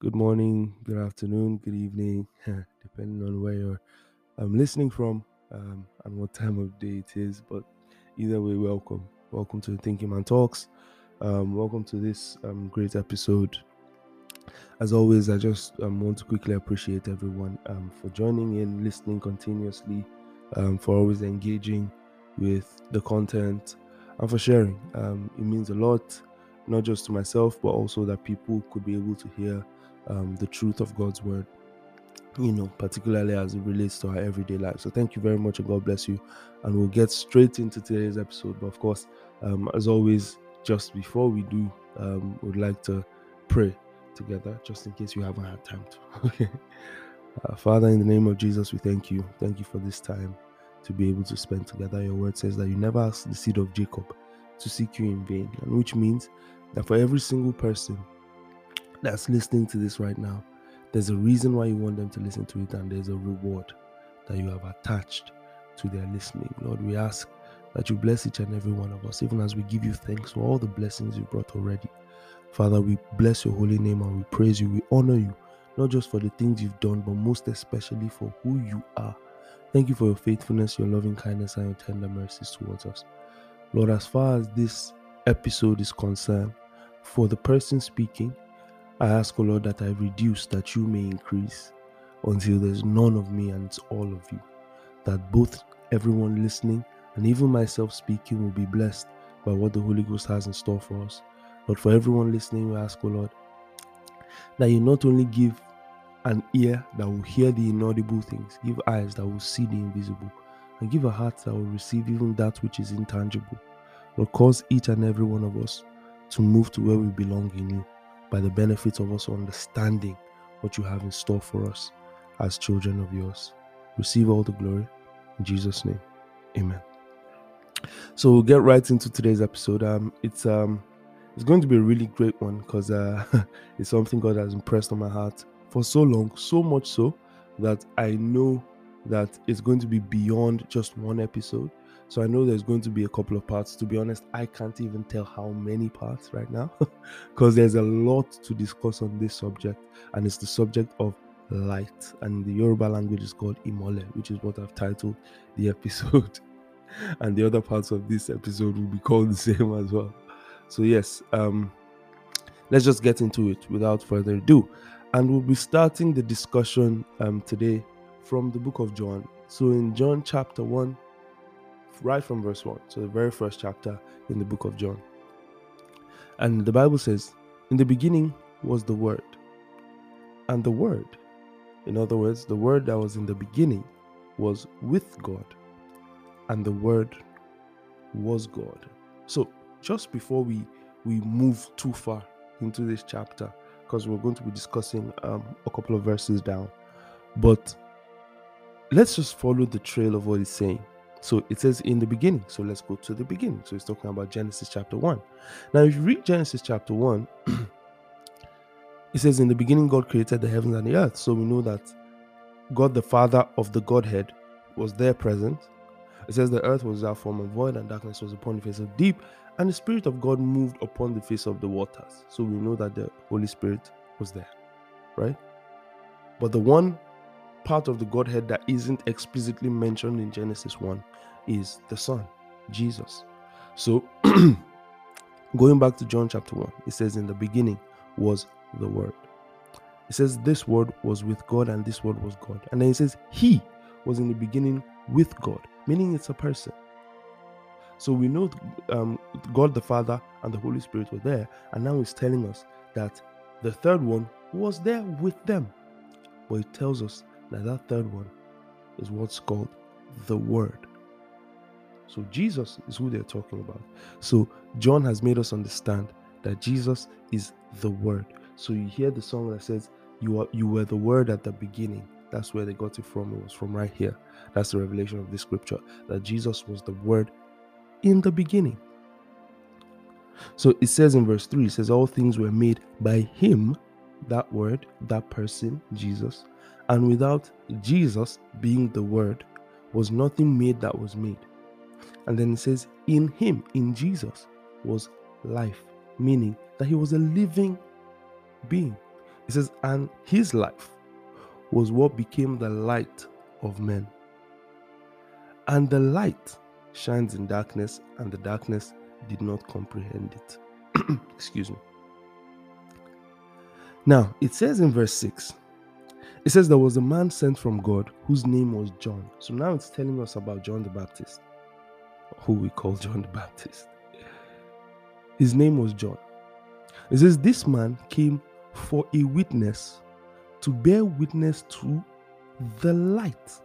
good morning, good afternoon, good evening, depending on where you're um, listening from um, and what time of day it is. But either way, welcome. Welcome to Thinking Man Talks. Um, welcome to this um, great episode. As always, I just um, want to quickly appreciate everyone um, for joining in, listening continuously, for always engaging with the content, and for sharing. It means a lot, not just to myself, but also that people could be able to hear um, the truth of God's word, you know, particularly as it relates to our everyday life. So thank you very much and God bless you. And we'll get straight into today's episode. But of course, um, as always, just before we do, um, would like to pray together, just in case you haven't had time to. Okay. Uh, Father, in the name of Jesus, we thank you. Thank you for this time to be able to spend together. Your word says that you never ask the seed of Jacob to seek you in vain, and which means that for every single person that's listening to this right now, there's a reason why you want them to listen to it, and there's a reward that you have attached to their listening. Lord, we ask that you bless each and every one of us, even as we give you thanks for all the blessings you brought already. Father, we bless your holy name and we praise you. We honor you, not just for the things you've done, but most especially for who you are. Thank you for your faithfulness, your loving kindness, and your tender mercies towards us. Lord, as far as this episode is concerned, for the person speaking, I ask, O Lord, that I reduce, that you may increase until there's none of me and it's all of you. That both everyone listening and even myself speaking will be blessed by what the Holy Ghost has in store for us. But for everyone listening, we ask, O Lord, that you not only give an ear that will hear the inaudible things, give eyes that will see the invisible, and give a heart that will receive even that which is intangible. Lord, cause each and every one of us to move to where we belong in you by the benefits of us understanding what you have in store for us as children of yours. Receive all the glory. In Jesus' name, amen. So we'll get right into today's episode. Um, it's um it's going to be a really great one because uh, it's something God has impressed on my heart for so long, so much so that I know that it's going to be beyond just one episode. So I know there's going to be a couple of parts. To be honest, I can't even tell how many parts right now because there's a lot to discuss on this subject, and it's the subject of light. And the Yoruba language is called Imole, which is what I've titled the episode. and the other parts of this episode will be called the same as well. So yes, um, let's just get into it without further ado, and we'll be starting the discussion um, today from the book of John. So in John chapter one, right from verse one, so the very first chapter in the book of John, and the Bible says, "In the beginning was the Word, and the Word, in other words, the Word that was in the beginning, was with God, and the Word was God." So just before we we move too far into this chapter because we're going to be discussing um, a couple of verses down but let's just follow the trail of what it's saying so it says in the beginning. So let's go to the beginning. So it's talking about genesis chapter 1 now if you read genesis chapter 1 it says in the beginning god created the heavens and the earth. So we know that god the father of the godhead was there present. It says the earth was without form and void and darkness was upon the face of deep and the Spirit of God moved upon the face of the waters. So we know that the Holy Spirit was there, right? But the one part of the Godhead that isn't explicitly mentioned in Genesis 1 is the Son, Jesus. So going back to John chapter 1, it says, In the beginning was the Word. It says, This Word was with God, and this Word was God. And then it says, He was in the beginning with God, meaning it's a person. So we know um, God the Father and the Holy Spirit were there, and now He's telling us that the third one was there with them. But it tells us that that third one is what's called the Word. So Jesus is who they're talking about. So John has made us understand that Jesus is the Word. So you hear the song that says, "You are you were the Word at the beginning." That's where they got it from. It was from right here. That's the revelation of this scripture that Jesus was the Word in the beginning. So it says in verse 3, it says, All things were made by him, that word, that person, Jesus. And without Jesus being the word, was nothing made that was made. And then it says, In him, in Jesus, was life, meaning that he was a living being. It says, and his life was what became the light of men. And the light shines in darkness, and the darkness did not comprehend it. Excuse me. Now, it says in verse 6, it says there was a man sent from God whose name was John. So now it's telling us about John the Baptist, who we call John the Baptist. His name was John. It says this man came for a witness to bear witness to the light.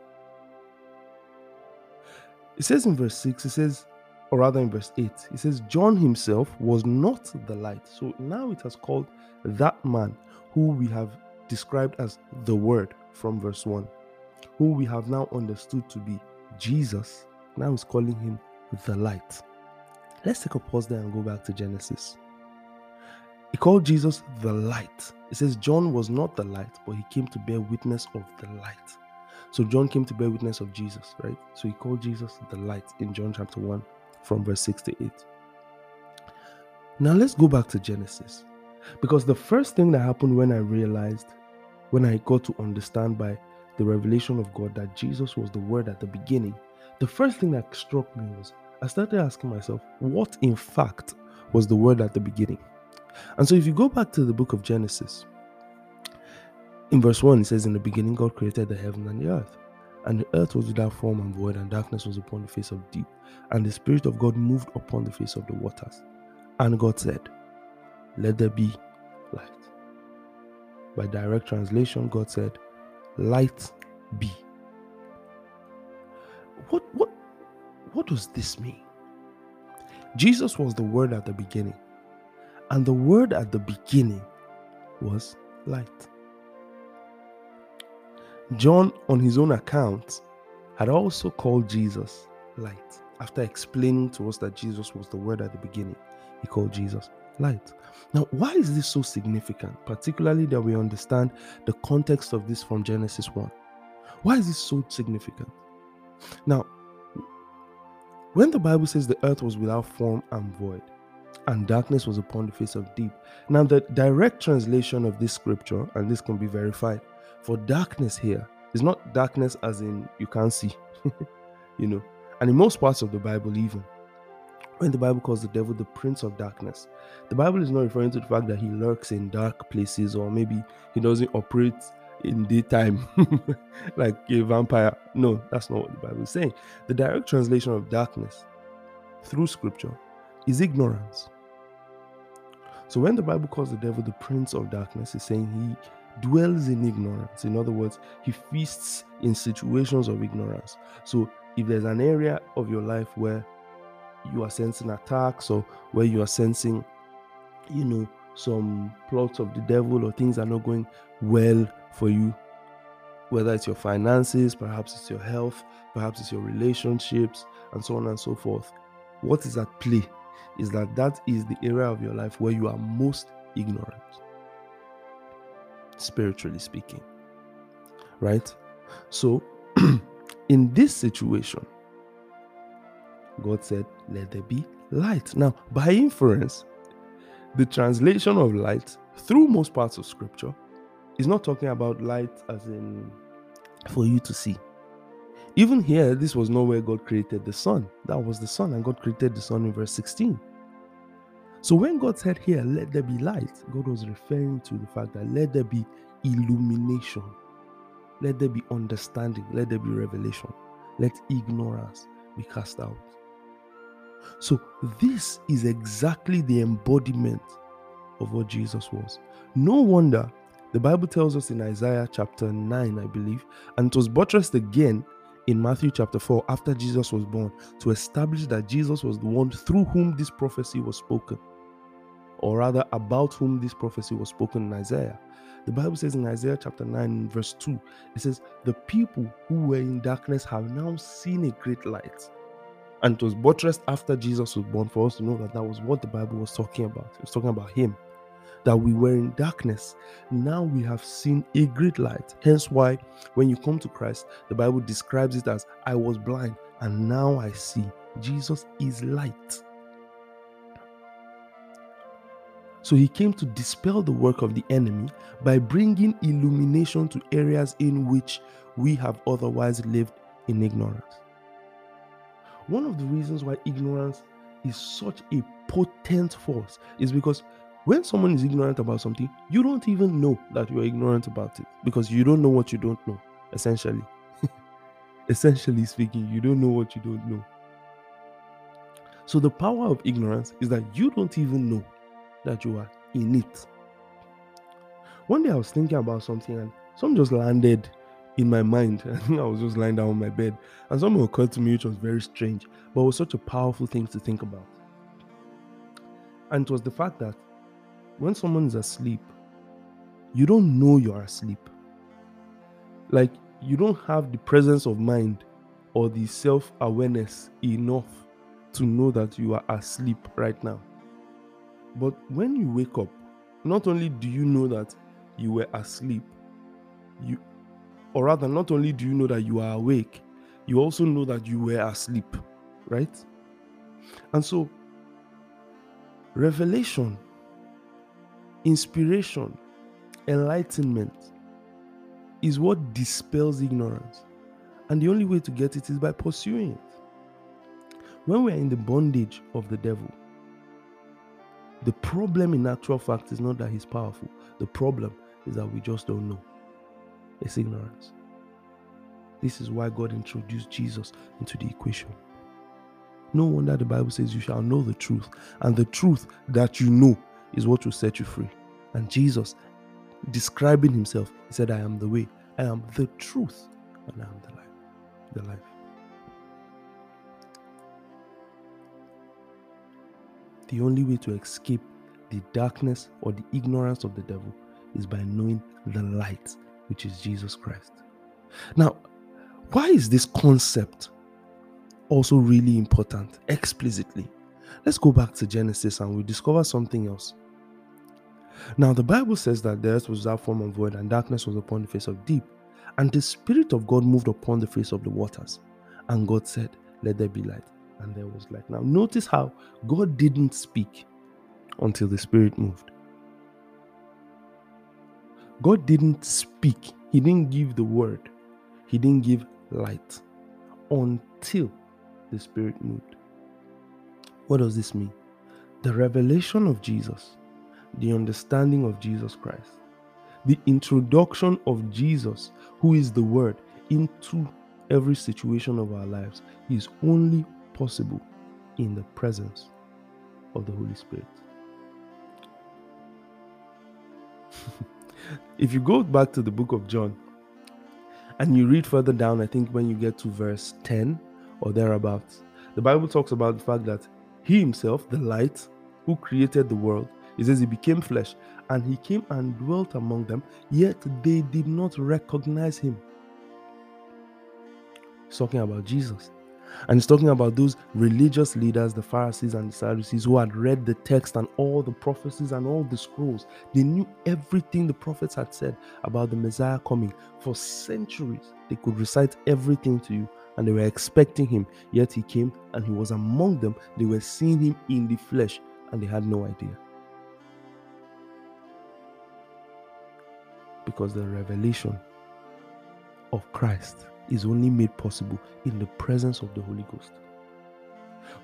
It says in verse 6, it says, or rather in verse 8, it says, John himself was not the light. So now it has called that man who we have described as the Word from verse 1, who we have now understood to be Jesus. Now is calling him the light. Let's take a pause there and go back to Genesis. He called Jesus the light. It says John was not the light, but he came to bear witness of the light. So John came to bear witness of Jesus, right? So he called Jesus the light in John chapter 1 from verse 6 to 8. Now let's go back to Genesis. Because the first thing that happened when I realized, when I got to understand by the revelation of God that Jesus was the Word at the beginning, the first thing that struck me was I started asking myself, what in fact was the Word at the beginning? And so if you go back to the book of Genesis, in verse 1, it says, In the beginning, God created the heaven and the earth. And the earth was without form and void, and darkness was upon the face of deep. And the Spirit of God moved upon the face of the waters. And God said, Let there be. By direct translation, God said, Light be. What what what does this mean? Jesus was the word at the beginning. And the word at the beginning was light. John, on his own account, had also called Jesus light. After explaining to us that Jesus was the word at the beginning, he called Jesus light. Now, why is this so significant? Particularly that we understand the context of this from Genesis 1. Why is this so significant? Now, when the Bible says the earth was without form and void, and darkness was upon the face of deep. Now, the direct translation of this scripture, and this can be verified, for darkness here is not darkness as in you can't see, you know. And in most parts of the Bible, even when the Bible calls the devil the prince of darkness, the Bible is not referring to the fact that he lurks in dark places or maybe he doesn't operate in daytime like a vampire. No, that's not what the Bible is saying. The direct translation of darkness through scripture is ignorance. So when the Bible calls the devil the prince of darkness, it's saying he dwells in ignorance. In other words, he feasts in situations of ignorance. So if there's an area of your life where you are sensing attacks or where you are sensing, you know, some plots of the devil or things are not going well for you, whether it's your finances, perhaps it's your health, perhaps it's your relationships, and so on and so forth. What is at play is that that is the area of your life where you are most ignorant, spiritually speaking. Right? So, in this situation, God said, Let there be light. Now, by inference, the translation of light through most parts of scripture is not talking about light as in for you to see. Even here, this was not where God created the sun. That was the sun, and God created the sun in verse 16. So when God said here, let there be light, God was referring to the fact that let there be illumination, let there be understanding, let there be revelation, let ignorance be cast out. So, this is exactly the embodiment of what Jesus was. No wonder the Bible tells us in Isaiah chapter 9, I believe, and it was buttressed again in Matthew chapter 4 after Jesus was born to establish that Jesus was the one through whom this prophecy was spoken, or rather, about whom this prophecy was spoken in Isaiah. The Bible says in Isaiah chapter 9, verse 2, it says, The people who were in darkness have now seen a great light. And it was buttressed after Jesus was born for us to know that that was what the Bible was talking about. It was talking about Him, that we were in darkness. Now we have seen a great light. Hence, why when you come to Christ, the Bible describes it as I was blind and now I see. Jesus is light. So he came to dispel the work of the enemy by bringing illumination to areas in which we have otherwise lived in ignorance. One of the reasons why ignorance is such a potent force is because when someone is ignorant about something, you don't even know that you are ignorant about it because you don't know what you don't know, essentially. essentially speaking, you don't know what you don't know. So, the power of ignorance is that you don't even know that you are in it. One day I was thinking about something and something just landed in my mind. I think I was just lying down on my bed and something occurred to me which was very strange, but it was such a powerful thing to think about. And it was the fact that when someone is asleep, you don't know you're asleep. Like you don't have the presence of mind or the self awareness enough to know that you are asleep right now. But when you wake up, not only do you know that you were asleep, you or rather not only do you know that you are awake, you also know that you were asleep, right? And so revelation, inspiration, enlightenment is what dispels ignorance. And the only way to get it is by pursuing it. When we are in the bondage of the devil, the problem in actual fact is not that he's powerful. The problem is that we just don't know. It's ignorance. This is why God introduced Jesus into the equation. No wonder the Bible says you shall know the truth, and the truth that you know is what will set you free. And Jesus, describing himself, he said, I am the way, I am the truth, and I am the life. The life. The only way to escape the darkness or the ignorance of the devil is by knowing the light, which is Jesus Christ. Now, why is this concept also really important explicitly? Let's go back to Genesis and we discover something else. Now, the Bible says that the earth was without form and void, and darkness was upon the face of deep, and the Spirit of God moved upon the face of the waters. And God said, Let there be light and there was light. Now, notice how God didn't speak until the Spirit moved. God didn't speak, He didn't give the word, He didn't give light until the Spirit moved. What does this mean? The revelation of Jesus, the understanding of Jesus Christ, the introduction of Jesus, who is the Word, into every situation of our lives is only possible in the presence of the Holy Spirit. if you go back to the book of John and you read further down, I think when you get to verse 10 or thereabouts, the Bible talks about the fact that He Himself, the light, who created the world, He says He became flesh and He came and dwelt among them, yet they did not recognize Him. He's talking about Jesus. And he's talking about those religious leaders, the Pharisees and the Sadducees, who had read the text and all the prophecies and all the scrolls. They knew everything the prophets had said about the Messiah coming. For centuries, they could recite everything to you and they were expecting him. Yet he came and he was among them. They were seeing him in the flesh and they had no idea. Because the revelation of Christ is only made possible in the presence of the Holy Ghost.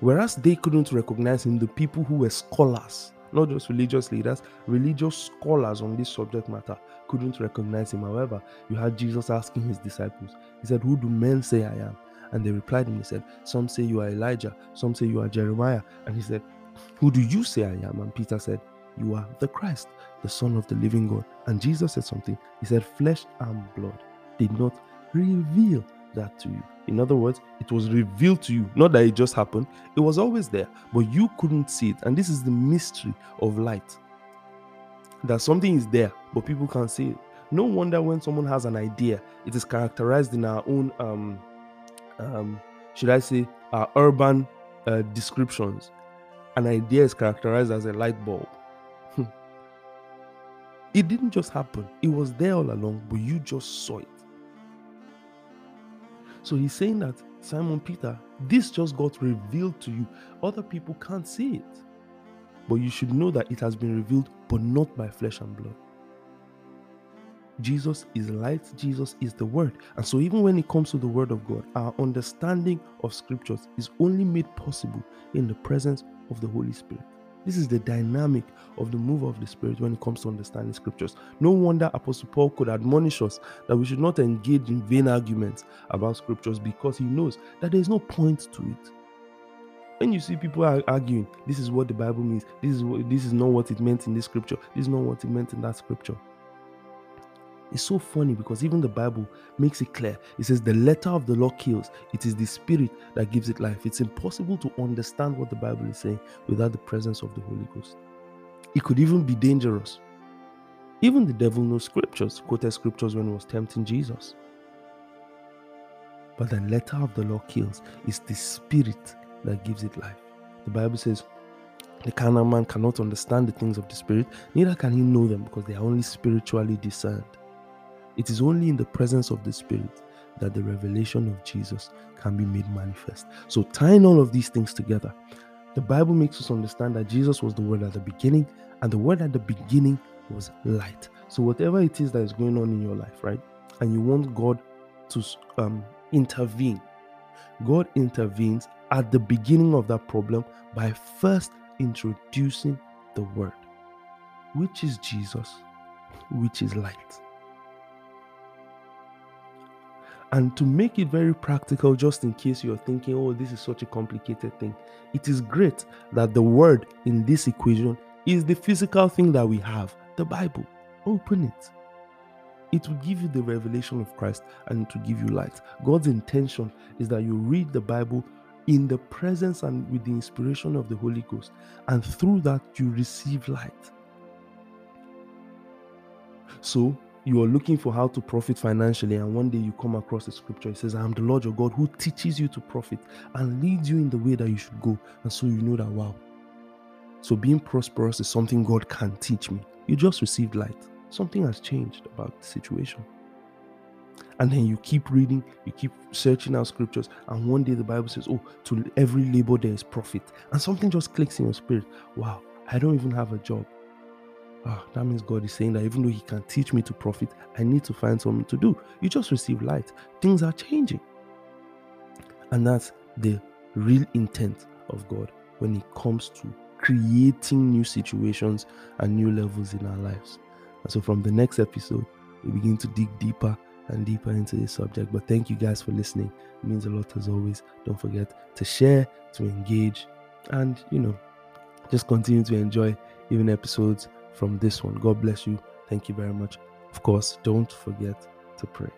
Whereas they couldn't recognize him, the people who were scholars, not just religious leaders, religious scholars on this subject matter couldn't recognize him. However, you had Jesus asking his disciples, He said, Who do men say I am? And they replied him, He said, Some say you are Elijah, some say you are Jeremiah. And he said, Who do you say I am? And Peter said, You are the Christ, the Son of the living God. And Jesus said something. He said, Flesh and blood did not reveal that to you. In other words, it was revealed to you, not that it just happened, it was always there, but you couldn't see it. And this is the mystery of light that something is there, but people can't see it. No wonder when someone has an idea, it is characterized in our own, um, um, should I say, our urban uh, descriptions. An idea is characterized as a light bulb. it didn't just happen, it was there all along, but you just saw it. So he's saying that Simon Peter, this just got revealed to you. Other people can't see it. but you should know that it has been revealed, but not by flesh and blood. Jesus is light, Jesus is the Word. And so, even when it comes to the Word of God, our understanding of scriptures is only made possible in the presence of the Holy Spirit. This is the dynamic of the move of the Spirit when it comes to understanding scriptures. No wonder Apostle Paul could admonish us that we should not engage in vain arguments about scriptures because he knows that there is no point to it. When you see people arguing, this is what the Bible means, this is what, this is not what it meant in this scripture, this is not what it meant in that scripture. It's so funny because even the Bible makes it clear. It says, The letter of the law kills, it is the spirit that gives it life. It's impossible to understand what the Bible is saying without the presence of the Holy Ghost. It could even be dangerous. Even the devil knows scriptures, quoted scriptures when he was tempting Jesus. But the letter of the law kills, it's the spirit that gives it life. The Bible says, the carnal man cannot understand the things of the spirit, neither can he know them because they are only spiritually discerned. It is only in the presence of the Spirit that the revelation of Jesus can be made manifest. So, tying all of these things together, the Bible makes us understand that Jesus was the Word at the beginning, and the Word at the beginning was light. So, whatever it is that is going on in your life, right, and you want God to um, intervene, God intervenes at the beginning of that problem by first introducing the Word, which is Jesus, which is light. And to make it very practical, just in case you're thinking, oh, this is such a complicated thing, it is great that the word in this equation is the physical thing that we have the Bible. Open it. It will give you the revelation of Christ and to give you light. God's intention is that you read the Bible in the presence and with the inspiration of the Holy Ghost, and through that, you receive light. So, you are looking for how to profit financially, and one day you come across the scripture. It says, I am the Lord your God who teaches you to profit and leads you in the way that you should go. And so you know that, wow. So being prosperous is something God can teach me. You just received light. Something has changed about the situation. And then you keep reading, you keep searching out scriptures, and one day the Bible says, Oh, to every labor there is profit. And something just clicks in your spirit. Wow, I don't even have a job Ah, that means God is saying that even though He can teach me to profit, I need to find something to do. You just receive light. Things are changing. And that's the real intent of God when it comes to creating new situations and new levels in our lives. And so, from the next episode, we begin to dig deeper and deeper into this subject. But thank you guys for listening. It means a lot as always. Don't forget to share, to engage, and you know, just continue to enjoy even episodes from this one. God bless you. Thank you very much. Of course, don't forget to pray.